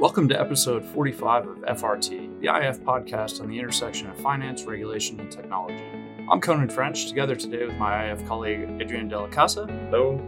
Welcome to episode 45 of FRT, the IF podcast on the intersection of finance, regulation, and technology. I'm Conan French, together today with my IF colleague Adrian Della Casa. Hello.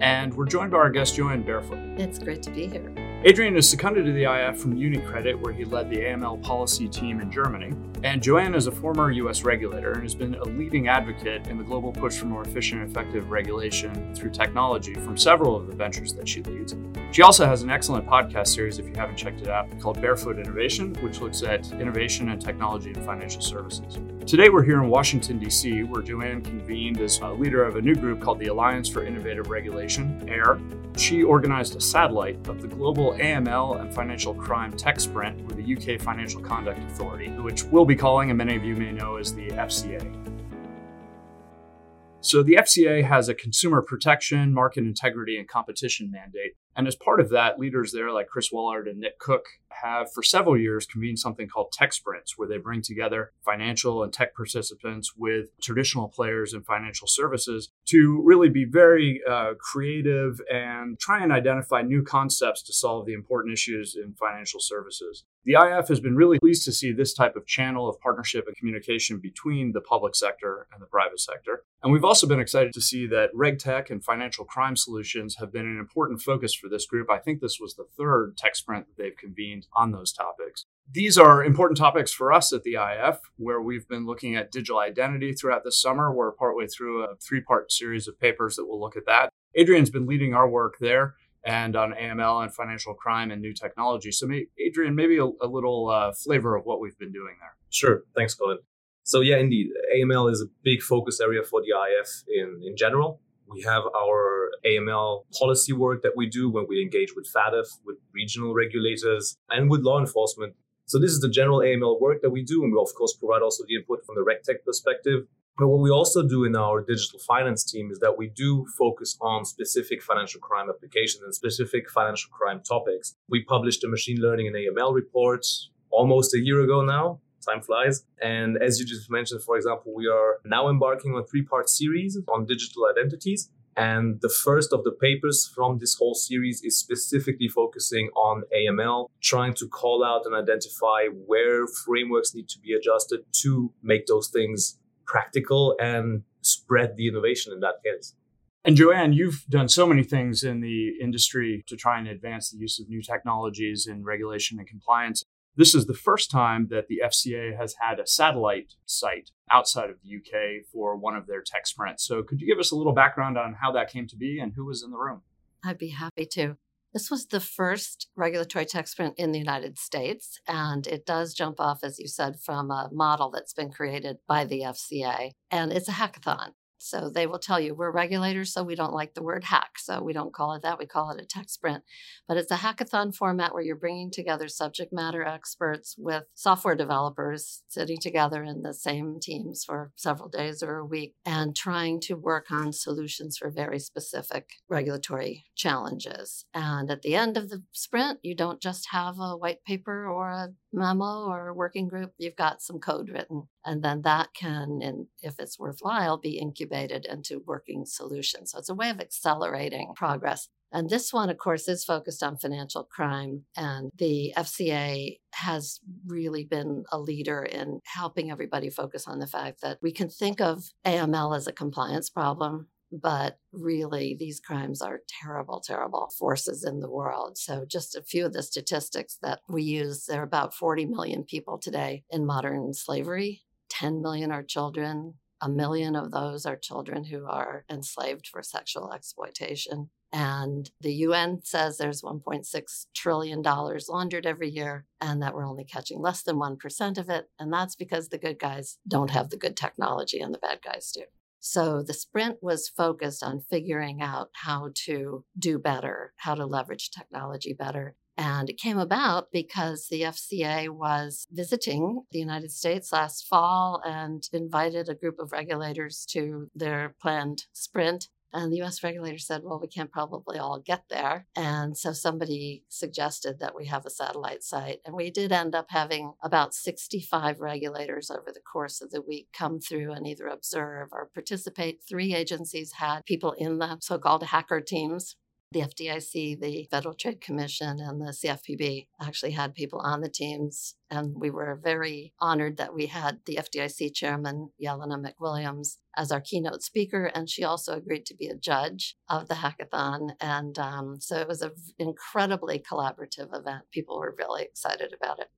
And we're joined by our guest Jo Ann Barefoot. It's great to be here. Adrian is seconded to the IF from UniCredit, where he led the AML policy team in Germany. And Jo Ann is a former U.S. regulator and has been a leading advocate in the global push for more efficient and effective regulation through technology from several of the ventures that she leads. She also has an excellent podcast series, if you haven't checked it out, called Barefoot Innovation, which looks at innovation and technology in financial services. Today, we're here in Washington, D.C., where Jo Ann convened as a leader of a new group called the Alliance for Innovative Regulation, AIR. She organized a satellite of the global AML and financial crime tech sprint with the UK Financial Conduct Authority, which we'll be calling, and many of you may know as the FCA. So, the FCA has a consumer protection, market integrity, and competition mandate. And as part of that, leaders there like Chris Woolard and Nick Cook have for several years convened something called tech sprints, where they bring together financial and tech participants with traditional players in financial services to really be very uh, creative and try and identify new concepts to solve the important issues in financial services. The IF has been really pleased to see this type of channel of partnership and communication between the public sector and the private sector. And we've also been excited to see that RegTech and financial crime solutions have been an important focus for this group. I think this was the third tech sprint that they've convened on those topics. These are important topics for us at the IF, where we've been looking at digital identity throughout the summer. We're partway through a three part series of papers that will look at that. Adrian's been leading our work there and on AML and financial crime and new technology. So, Adrian, maybe a, a little uh, flavor of what we've been doing there. Sure. Thanks, Colin. So, yeah, indeed, AML is a big focus area for the IF in, in general. We have our AML policy work that we do when we engage with FATF, with regional regulators, and with law enforcement. So this is the general AML work that we do, and we of course provide also the input from the RegTech perspective. But what we also do in our digital finance team is that we do focus on specific financial crime applications and specific financial crime topics. We published a machine learning and AML report almost a year ago now time flies. And as you just mentioned, for example, we are now embarking on three part series on digital identities. And the first of the papers from this whole series is specifically focusing on AML, trying to call out and identify where frameworks need to be adjusted to make those things practical and spread the innovation in that case. And Jo Ann, you've done so many things in the industry to try and advance the use of new technologies in regulation and compliance. This is the first time that the FCA has had a satellite site outside of the UK for one of their tech sprints. So, could you give us a little background on how that came to be and who was in the room? I'd be happy to. This was the first regulatory tech sprint in the United States, and it does jump off, as you said, from a model that's been created by the FCA. And it's a hackathon. So they will tell you we're regulators, so we don't like the word hack. So we don't call it that. We call it a tech sprint. But it's a hackathon format where you're bringing together subject matter experts with software developers sitting together in the same teams for several days or a week and trying to work on solutions for very specific regulatory challenges. And at the end of the sprint, you don't just have a white paper or a memo or a working group, you've got some code written. And then that can, if it's worthwhile, be incubated into working solutions. So it's a way of accelerating progress. And this one, of course, is focused on financial crime. And the FCA has really been a leader in helping everybody focus on the fact that we can think of AML as a compliance problem, but really these crimes are terrible terrible forces in the world so just a few of the statistics that we use there are about 40 million people today in modern slavery 10 million are children a million of those are children who are enslaved for sexual exploitation and the UN says there's $1.6 trillion laundered every year, and that we're only catching less than 1% of it. And that's because the good guys don't have the good technology and the bad guys do. So the sprint was focused on figuring out how to do better, how to leverage technology better. And it came about because the FCA was visiting the United States last fall and invited a group of regulators to their planned sprint. And the US regulator said, well, we can't probably all get there. And so somebody suggested that we have a satellite site. And we did end up having about 65 regulators over the course of the week come through and either observe or participate. Three agencies had people in the so called hacker teams the FDIC, the Federal Trade Commission, and the CFPB actually had people on the teams. And we were very honored that we had the FDIC chairman, Jelena McWilliams, as our keynote speaker. And she also agreed to be a judge of the hackathon. And um, so it was an incredibly collaborative event. People were really excited about it.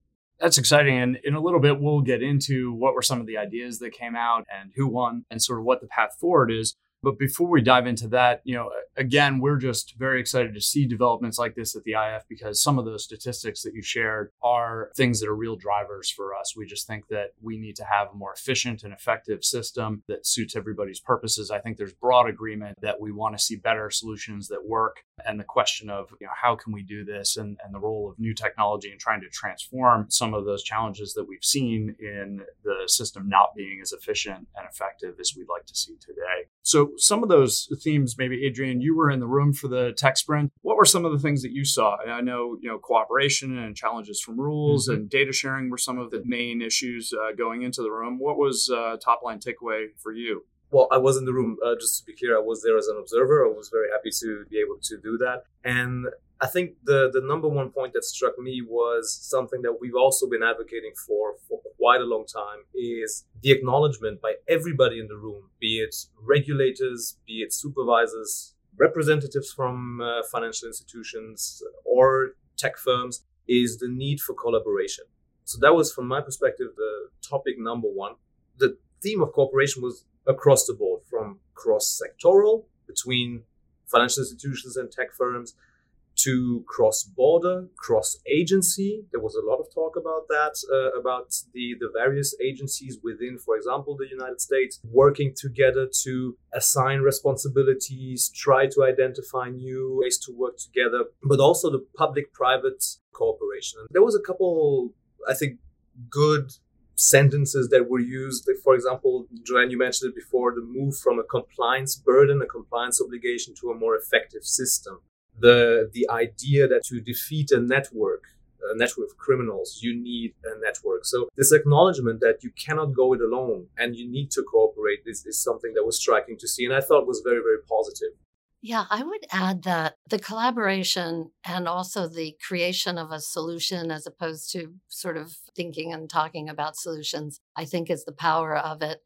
That's exciting. And in a little bit, we'll get into what were some of the ideas that came out and who won and sort of what the path forward is. But before we dive into that, you know, again, we're just very excited to see developments like this at the IF because some of those statistics that you shared are things that are real drivers for us. We just think that we need to have a more efficient and effective system that suits everybody's purposes. I think there's broad agreement that we want to see better solutions that work. And the question of, you know, how can we do this and, and the role of new technology and trying to transform some of those challenges that we've seen in the system not being as efficient and effective as we'd like to see today. So some of those themes, maybe Adrian, you were in the room for the tech sprint. What were some of the things that you saw? I know, you know, cooperation and challenges from rules mm-hmm. and data sharing were some of the main issues uh, going into the room. What was uh, top line takeaway for you? Well, I was in the room, uh, just to be clear, I was there as an observer. I was very happy to be able to do that. And I think the, the number one point that struck me was something that we've also been advocating for for quite a long time is the acknowledgement by everybody in the room, be it regulators, be it supervisors, representatives from uh, financial institutions or tech firms, is the need for collaboration. So that was, from my perspective, the topic number one. The theme of cooperation was across the board, from cross sectoral between financial institutions and tech firms to cross border, cross agency. There was a lot of talk about that, uh, about the, the various agencies within, for example, the United States, working together to assign responsibilities, try to identify new ways to work together, but also the public private cooperation. There was a couple, I think, good sentences that were used. For example, Jo Ann, you mentioned it before the move from a compliance burden, a compliance obligation to a more effective system the the idea that to defeat a network a network of criminals you need a network so this acknowledgement that you cannot go it alone and you need to cooperate is, is something that was striking to see and i thought was very very positive yeah, I would add that the collaboration and also the creation of a solution as opposed to sort of thinking and talking about solutions, I think is the power of it.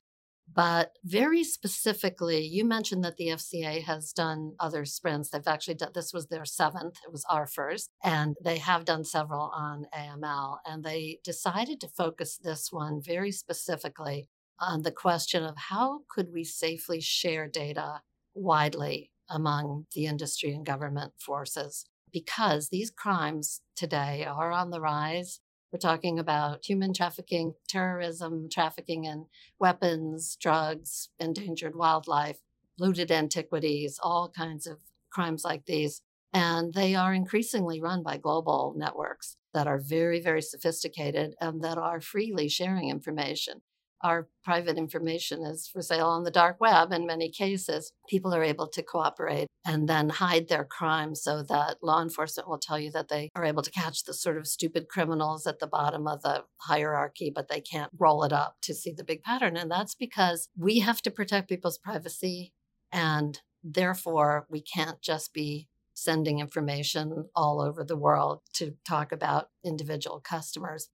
But very specifically, you mentioned that the FCA has done other sprints. They've actually done this was their seventh, it was our first, and they have done several on AML. And they decided to focus this one very specifically on the question of how could we safely share data widely among the industry and government forces because these crimes today are on the rise we're talking about human trafficking, terrorism, trafficking in weapons, drugs, endangered wildlife, looted antiquities, all kinds of crimes like these. And they are increasingly run by global networks that are very, very sophisticated and that are freely sharing information our private information is for sale on the dark web in many cases. People are able to cooperate and then hide their crimes so that law enforcement will tell you that they are able to catch the sort of stupid criminals at the bottom of the hierarchy, but they can't roll it up to see the big pattern. And that's because we have to protect people's privacy. And therefore, we can't just be sending information all over the world to talk about individual customers.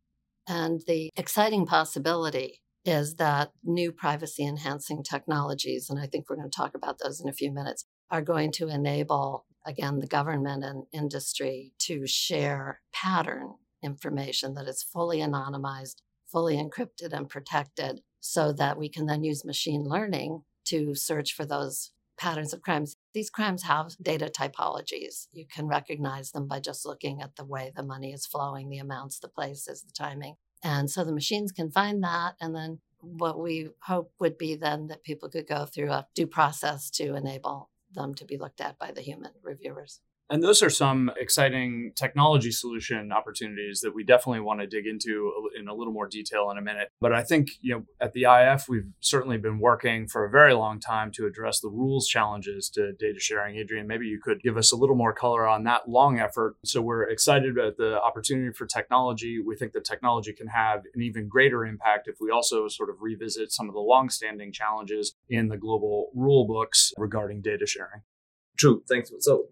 And the exciting possibility is that new privacy enhancing technologies, and I think we're going to talk about those in a few minutes, are going to enable, again, the government and industry to share pattern information that is fully anonymized, fully encrypted, and protected so that we can then use machine learning to search for those patterns of crimes. These crimes have data typologies. You can recognize them by just looking at the way the money is flowing, the amounts, the places, the timing. And so the machines can find that. And then what we hope would be then that people could go through a due process to enable them to be looked at by the human reviewers. And those are some exciting technology solution opportunities that we definitely want to dig into in a little more detail in a minute. But I think, you know, at the IF, we've certainly been working for a very long time to address the rules challenges to data sharing. Adrian, maybe you could give us a little more color on that long effort. So we're excited about the opportunity for technology. We think that technology can have an even greater impact if we also sort of revisit some of the long-standing challenges in the global rule books regarding data sharing. True. Thanks. So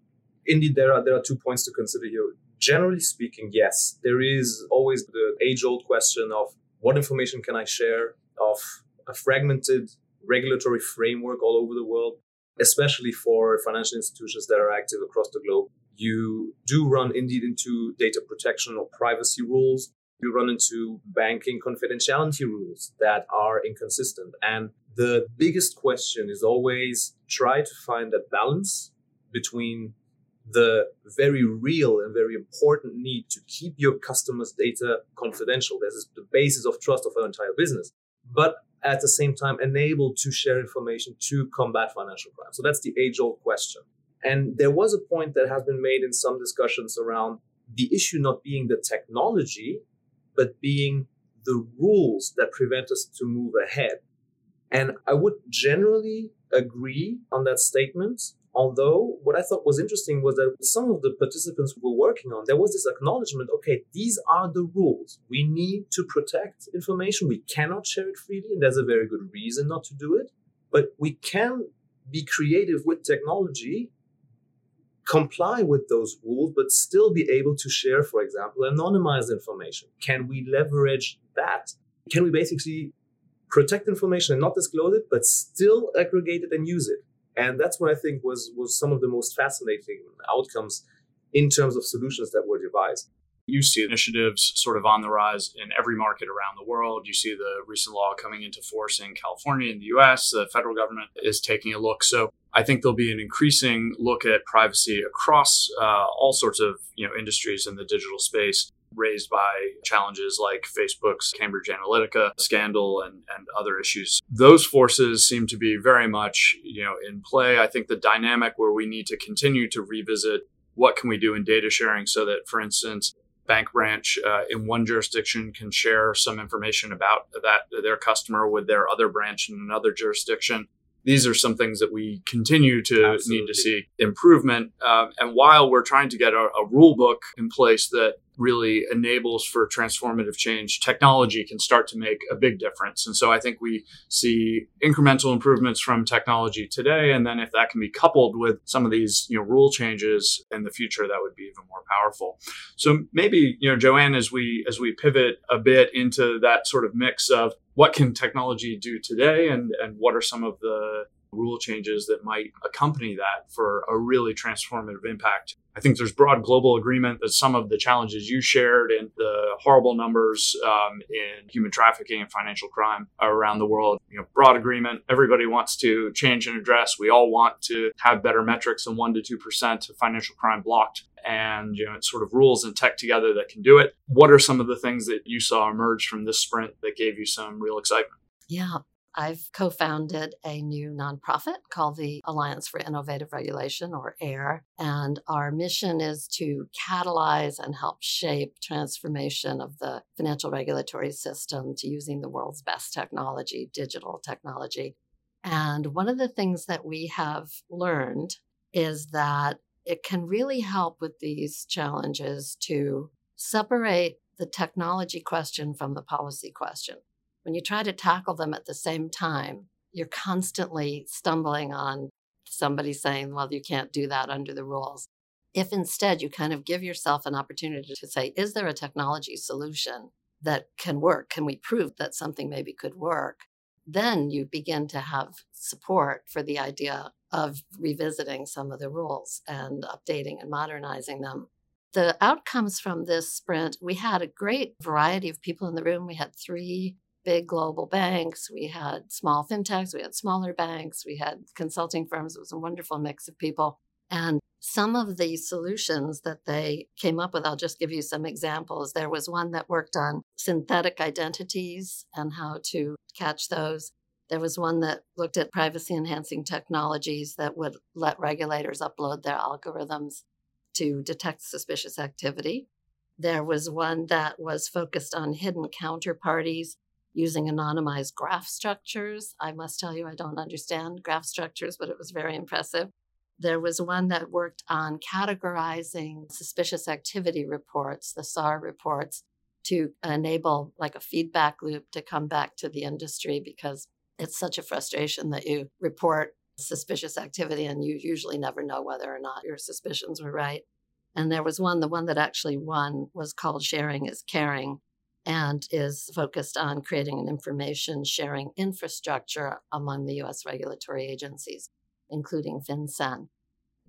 indeed, there are there are two points to consider here. Generally speaking, yes, there is always the age-old question of what information can I share of a fragmented regulatory framework all over the world, especially for financial institutions that are active across the globe. You do run indeed into data protection or privacy rules. You run into banking confidentiality rules that are inconsistent. And the biggest question is always try to find that balance between the very real and very important need to keep your customers' data confidential. This is the basis of trust of our entire business. But at the same time, enable to share information to combat financial crime. So that's the age old question. And there was a point that has been made in some discussions around the issue not being the technology, but being the rules that prevent us to move ahead. And I would generally agree on that statement. Although what I thought was interesting was that some of the participants were working on, there was this acknowledgement, okay, these are the rules. We need to protect information. We cannot share it freely, and there's a very good reason not to do it. But we can be creative with technology, comply with those rules, but still be able to share, for example, anonymized information. Can we leverage that? Can we basically protect information and not disclose it, but still aggregate it and use it? And that's what I think was was some of the most fascinating outcomes in terms of solutions that were devised. You see initiatives sort of on the rise in every market around the world. You see the recent law coming into force in California in the US. The federal government is taking a look. So I think there'll be an increasing look at privacy across uh, all sorts of you know industries in the digital space raised by challenges like Facebook's Cambridge Analytica scandal and, and other issues. Those forces seem to be very much, you know, in play. I think the dynamic where we need to continue to revisit what can we do in data sharing so that, for instance, bank branch uh, in one jurisdiction can share some information about that their customer with their other branch in another jurisdiction these are some things that we continue to Absolutely. need to see improvement. Uh, and while we're trying to get a, a rule book in place that really enables for transformative change, technology can start to make a big difference. And so I think we see incremental improvements from technology today. And then if that can be coupled with some of these, you know, rule changes in the future, that would be even more powerful. So maybe, you know, Jo Ann, as we as we pivot a bit into that sort of mix of what can technology do today and, and what are some of the rule changes that might accompany that for a really transformative impact. I think there's broad global agreement that some of the challenges you shared and the horrible numbers um, in human trafficking and financial crime around the world, you know, broad agreement. Everybody wants to change and address. We all want to have better metrics than one to two percent of financial crime blocked and you know it's sort of rules and tech together that can do it. What are some of the things that you saw emerge from this sprint that gave you some real excitement? Yeah, I've co founded a new nonprofit called the Alliance for Innovative Regulation, or AIR. And our mission is to catalyze and help shape transformation of the financial regulatory system to using the world's best technology, digital technology. And one of the things that we have learned is that it can really help with these challenges to separate the technology question from the policy question. When you try to tackle them at the same time, you're constantly stumbling on somebody saying, well, you can't do that under the rules. If instead you kind of give yourself an opportunity to say, is there a technology solution that can work? Can we prove that something maybe could work? Then you begin to have support for the idea of revisiting some of the rules and updating and modernizing them. The outcomes from this sprint, we had a great variety of people in the room. We had three big global banks, we had small fintechs, we had smaller banks, we had consulting firms. It was a wonderful mix of people. And some of the solutions that they came up with, I'll just give you some examples. There was one that worked on synthetic identities and how to catch those. There was one that looked at privacy enhancing technologies that would let regulators upload their algorithms to detect suspicious activity. There was one that was focused on hidden counterparties using anonymized graph structures. I must tell you, I don't understand graph structures, but it was very impressive. There was one that worked on categorizing suspicious activity reports, the SAR reports, to enable like a feedback loop to come back to the industry because it's such a frustration that you report suspicious activity, and you usually never know whether or not your suspicions were right. And there was one, the one that actually won was called Sharing is Caring and is focused on creating an information sharing infrastructure among the US regulatory agencies, including FinCEN.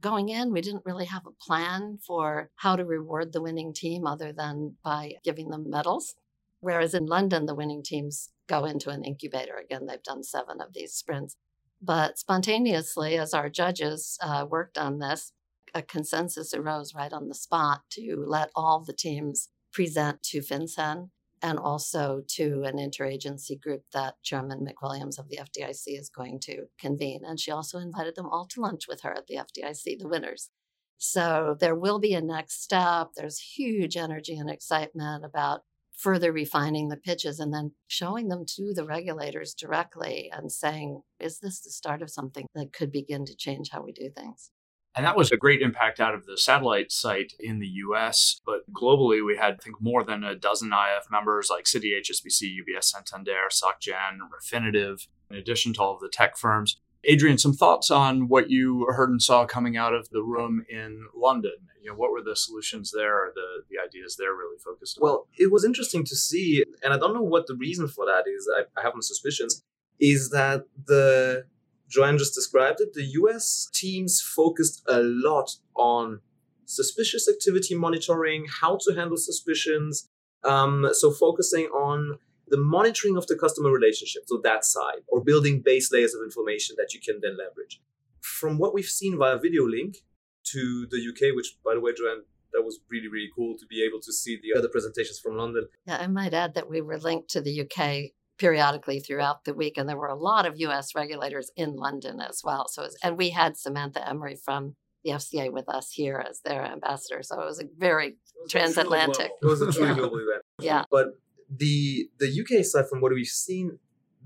Going in, we didn't really have a plan for how to reward the winning team other than by giving them medals. Whereas in London, the winning teams go into an incubator. Again, they've done seven of these sprints. But spontaneously, as our judges uh, worked on this, a consensus arose right on the spot to let all the teams present to FinCEN and also to an interagency group that Chairman McWilliams of the FDIC is going to convene. And she also invited them all to lunch with her at the FDIC, the winners. So there will be a next step. There's huge energy and excitement about further refining the pitches and then showing them to the regulators directly and saying, is this the start of something that could begin to change how we do things? And that was a great impact out of the satellite site in the US. But globally, we had, I think, more than a dozen IF members like Citi, HSBC, UBS, Santander, SocGen, Refinitiv, in addition to all of the tech firms. Adrian, some thoughts on what you heard and saw coming out of the room in London. You know, what were the solutions there, or the, the ideas they're really focused on? Well, it was interesting to see, and I don't know what the reason for that is. I, I have my suspicions. Is that the Jo Ann just described it? The US teams focused a lot on suspicious activity monitoring, how to handle suspicions. Um, so focusing on the monitoring of the customer relationship, so that side, or building base layers of information that you can then leverage. From what we've seen via video link to the UK, which, by the way, Jo Ann, that was really, really cool to be able to see the other presentations from London. Yeah, I might add that we were linked to the UK periodically throughout the week, and there were a lot of US regulators in London as well. So, was, and we had Samantha Emery from the FCA with us here as their ambassador. So it was a very transatlantic. It was a truly global event. Yeah. But the the UK side, from what we've seen,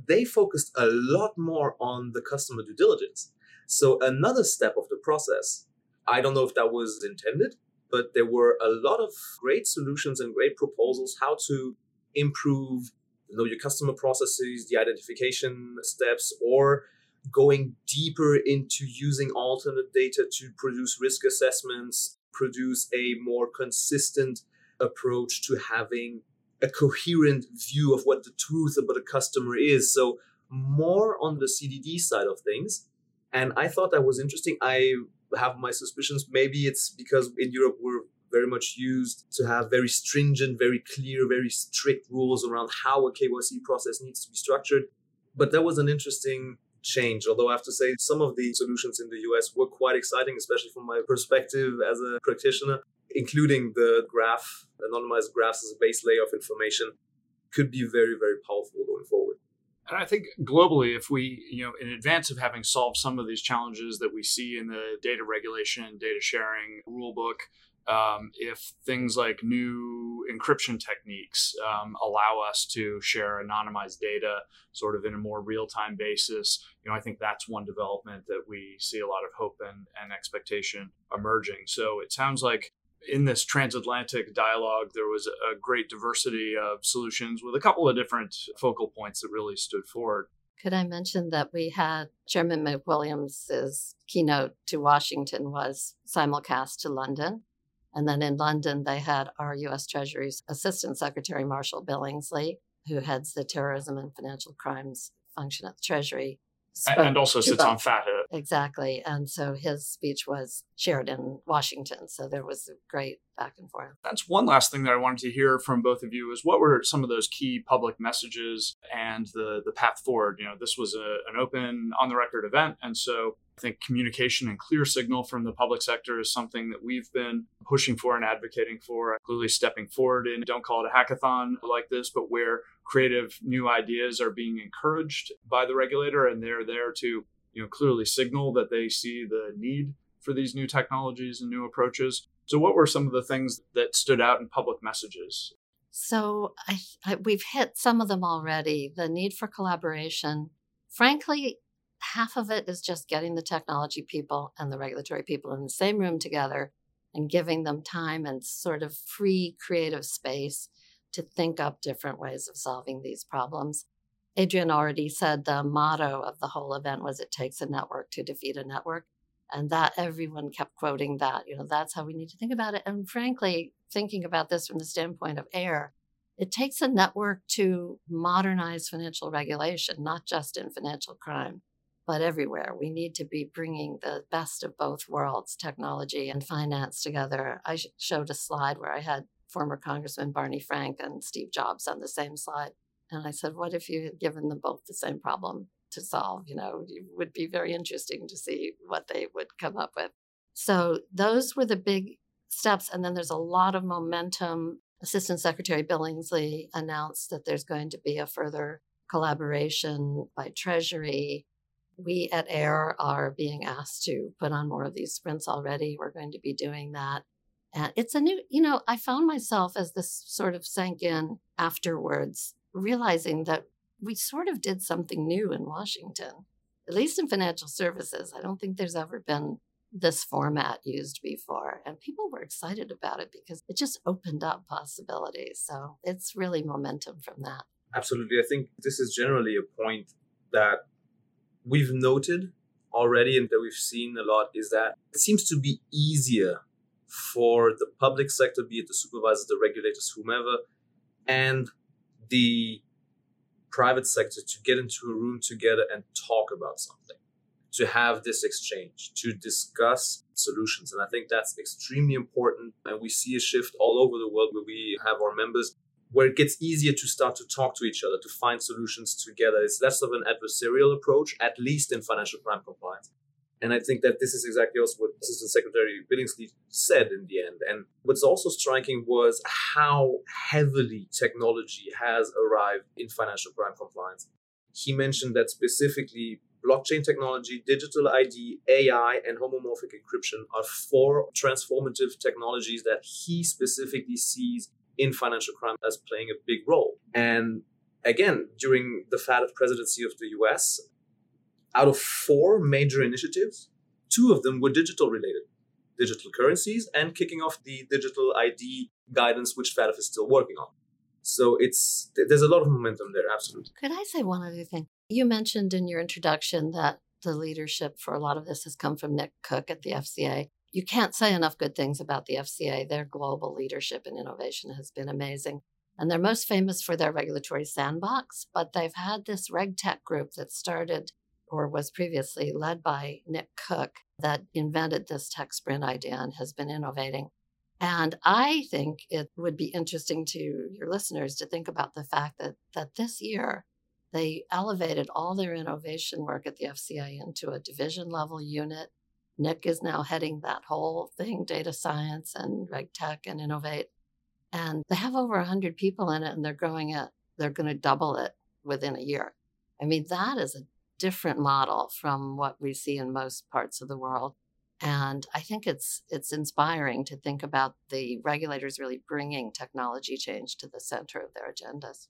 they focused a lot more on the customer due diligence. So another step of the process. I don't know if that was intended, but there were a lot of great solutions and great proposals how to improve know your customer processes, the identification steps, or going deeper into using alternate data to produce risk assessments, produce a more consistent approach to having a coherent view of what the truth about a customer is. So more on the CDD side of things. And I thought that was interesting. I have my suspicions. Maybe it's because in Europe we're very much used to have very stringent, very clear, very strict rules around how a KYC process needs to be structured. But that was an interesting change. Although I have to say, some of the solutions in the US were quite exciting, especially from my perspective as a practitioner including the graph, anonymized graphs as a base layer of information, could be very, very powerful going forward. And I think globally, if we, you know, in advance of having solved some of these challenges that we see in the data regulation, data sharing rulebook, um, if things like new encryption techniques um, allow us to share anonymized data sort of in a more real-time basis you know i think that's one development that we see a lot of hope and, and expectation emerging so it sounds like in this transatlantic dialogue, there was a great diversity of solutions with a couple of different focal points that really stood forward. Could I mention that we had Chairman McWilliams's keynote to Washington was simulcast to London. And then in London, they had our U.S. Treasury's Assistant Secretary Marshall Billingsley, who heads the terrorism and financial crimes function at the Treasury, and also sits on FATF. Exactly. And so his speech was shared in Washington. So there was a great back and forth. That's one last thing that I wanted to hear from both of you is what were some of those key public messages and the the path forward? You know, this was a, an open on the record event. And so I think communication and clear signal from the public sector is something that we've been pushing for and advocating for, clearly stepping forward and don't call it a hackathon like this, but where creative new ideas are being encouraged by the regulator and they're there to you know clearly signal that they see the need for these new technologies and new approaches. So what were some of the things that stood out in public messages? So I, I, we've hit some of them already the need for collaboration. Frankly half of it is just getting the technology people and the regulatory people in the same room together and giving them time and sort of free creative space to think up different ways of solving these problems. Adrian already said the motto of the whole event was it takes a network to defeat a network. And that everyone kept quoting that, you know, that's how we need to think about it. And frankly, thinking about this from the standpoint of AIR, it takes a network to modernize financial regulation, not just in financial crime, but everywhere. We need to be bringing the best of both worlds, technology and finance together. I showed a slide where I had former Congressman Barney Frank and Steve Jobs on the same slide. And I said, what if you had given them both the same problem to solve? You know, it would be very interesting to see what they would come up with. So those were the big steps. And then there's a lot of momentum. Assistant Secretary Billingsley announced that there's going to be a further collaboration by Treasury. We at AIR are being asked to put on more of these sprints already. We're going to be doing that. And it's a new, you know, I found myself as this sort of sank in afterwards, realizing that we sort of did something new in Washington, at least in financial services. I don't think there's ever been this format used before. And people were excited about it because it just opened up possibilities. So it's really momentum from that. Absolutely. I think this is generally a point that we've noted already and that we've seen a lot is that it seems to be easier for the public sector, be it the supervisors, the regulators, whomever, and the private sector to get into a room together and talk about something, to have this exchange, to discuss solutions. And I think that's extremely important. And we see a shift all over the world where we have our members where it gets easier to start to talk to each other, to find solutions together. It's less of an adversarial approach, at least in financial crime compliance. And I think that this is exactly also what Assistant Secretary Billingsley said in the end. And what's also striking was how heavily technology has arrived in financial crime compliance. He mentioned that specifically blockchain technology, digital ID, AI, and homomorphic encryption are four transformative technologies that he specifically sees in financial crime as playing a big role. And again, during the FATF presidency of the US, out of four major initiatives, two of them were digital related digital currencies and kicking off the digital ID guidance, which FATF is still working on. So it's there's a lot of momentum there, absolutely. Could I say one other thing? You mentioned in your introduction that the leadership for a lot of this has come from Nick Cook at the FCA. You can't say enough good things about the FCA. Their global leadership and innovation has been amazing. And they're most famous for their regulatory sandbox, but they've had this RegTech group that started or was previously led by Nick Cook that invented this tech sprint idea and has been innovating. And I think it would be interesting to your listeners to think about the fact that, that this year they elevated all their innovation work at the FCA into a division level unit. Nick is now heading that whole thing, data science and reg tech and innovate. And they have over 100 people in it and they're growing it, they're going to double it within a year. I mean, that is a different model from what we see in most parts of the world. And I think it's it's inspiring to think about the regulators really bringing technology change to the center of their agendas.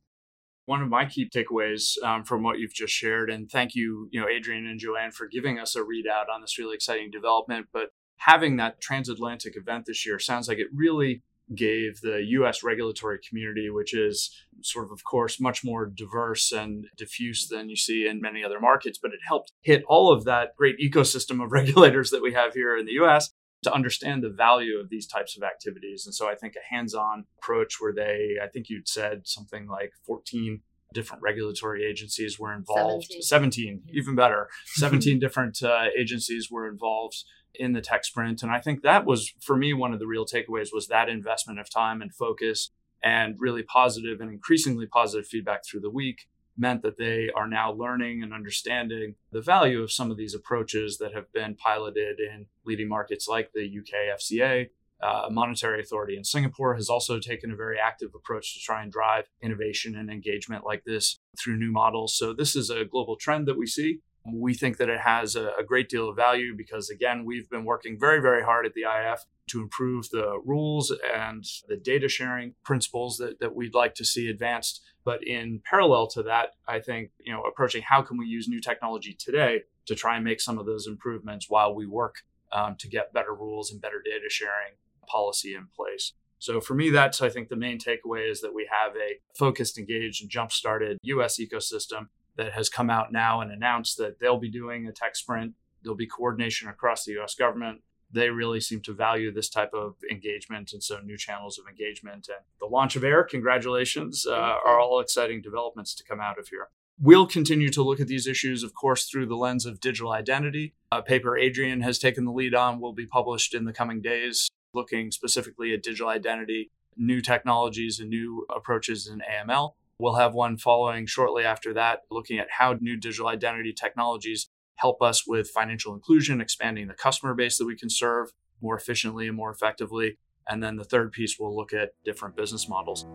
One of my key takeaways um, from what you've just shared, and thank you, you know, Adrian and Jo Ann, for giving us a readout on this really exciting development. But having that transatlantic event this year sounds like it really gave the US regulatory community, which is sort of, of course, much more diverse and diffuse than you see in many other markets, but it helped hit all of that great ecosystem of regulators that we have here in the US to understand the value of these types of activities. And so I think a hands on approach where they, I think you'd said something like 14 different regulatory agencies were involved. 17, 17 even better. 17 different uh, agencies were involved in the tech sprint. And I think that was, for me, one of the real takeaways was that investment of time and focus and really positive and increasingly positive feedback through the week meant that they are now learning and understanding the value of some of these approaches that have been piloted in leading markets like the UK FCA. Uh, Monetary Authority in Singapore has also taken a very active approach to try and drive innovation and engagement like this through new models. So, this is a global trend that we see. We think that it has a, a, great deal of value because, again, we've been working very, very hard at the IF to improve the rules and the data sharing principles that, that we'd like to see advanced. But in parallel to that, I think, you know, approaching how can we use new technology today to try and make some of those improvements while we work um, to get better rules and better data sharing policy in place. So for me, that's I think the main takeaway is that we have a focused, engaged, and jump-started US ecosystem that has come out now and announced that they'll be doing a tech sprint. There'll be coordination across the US government. They really seem to value this type of engagement. And so new channels of engagement and the launch of AIR, congratulations, uh, are all exciting developments to come out of here. We'll continue to look at these issues, of course, through the lens of digital identity. A paper Adrian has taken the lead on will be published in the coming days looking specifically at digital identity, new technologies, and new approaches in AML. We'll have one following shortly after that, looking at how new digital identity technologies help us with financial inclusion, expanding the customer base that we can serve more efficiently and more effectively. And then the third piece, we'll look at different business models.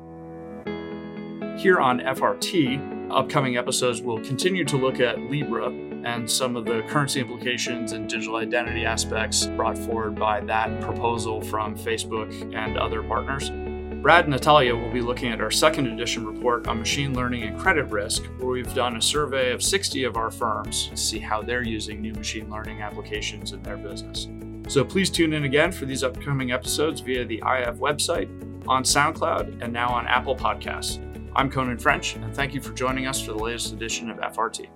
Here on FRT, upcoming episodes will continue to look at Libra and some of the currency implications and digital identity aspects brought forward by that proposal from Facebook and other partners. Brad and Natalia will be looking at our second edition report on machine learning and credit risk, where we've done a survey of 60 of our firms to see how they're using new machine learning applications in their business. So please tune in again for these upcoming episodes via the IF website, on SoundCloud, and now on Apple Podcasts. I'm Conan French, and thank you for joining us for the latest edition of FRT.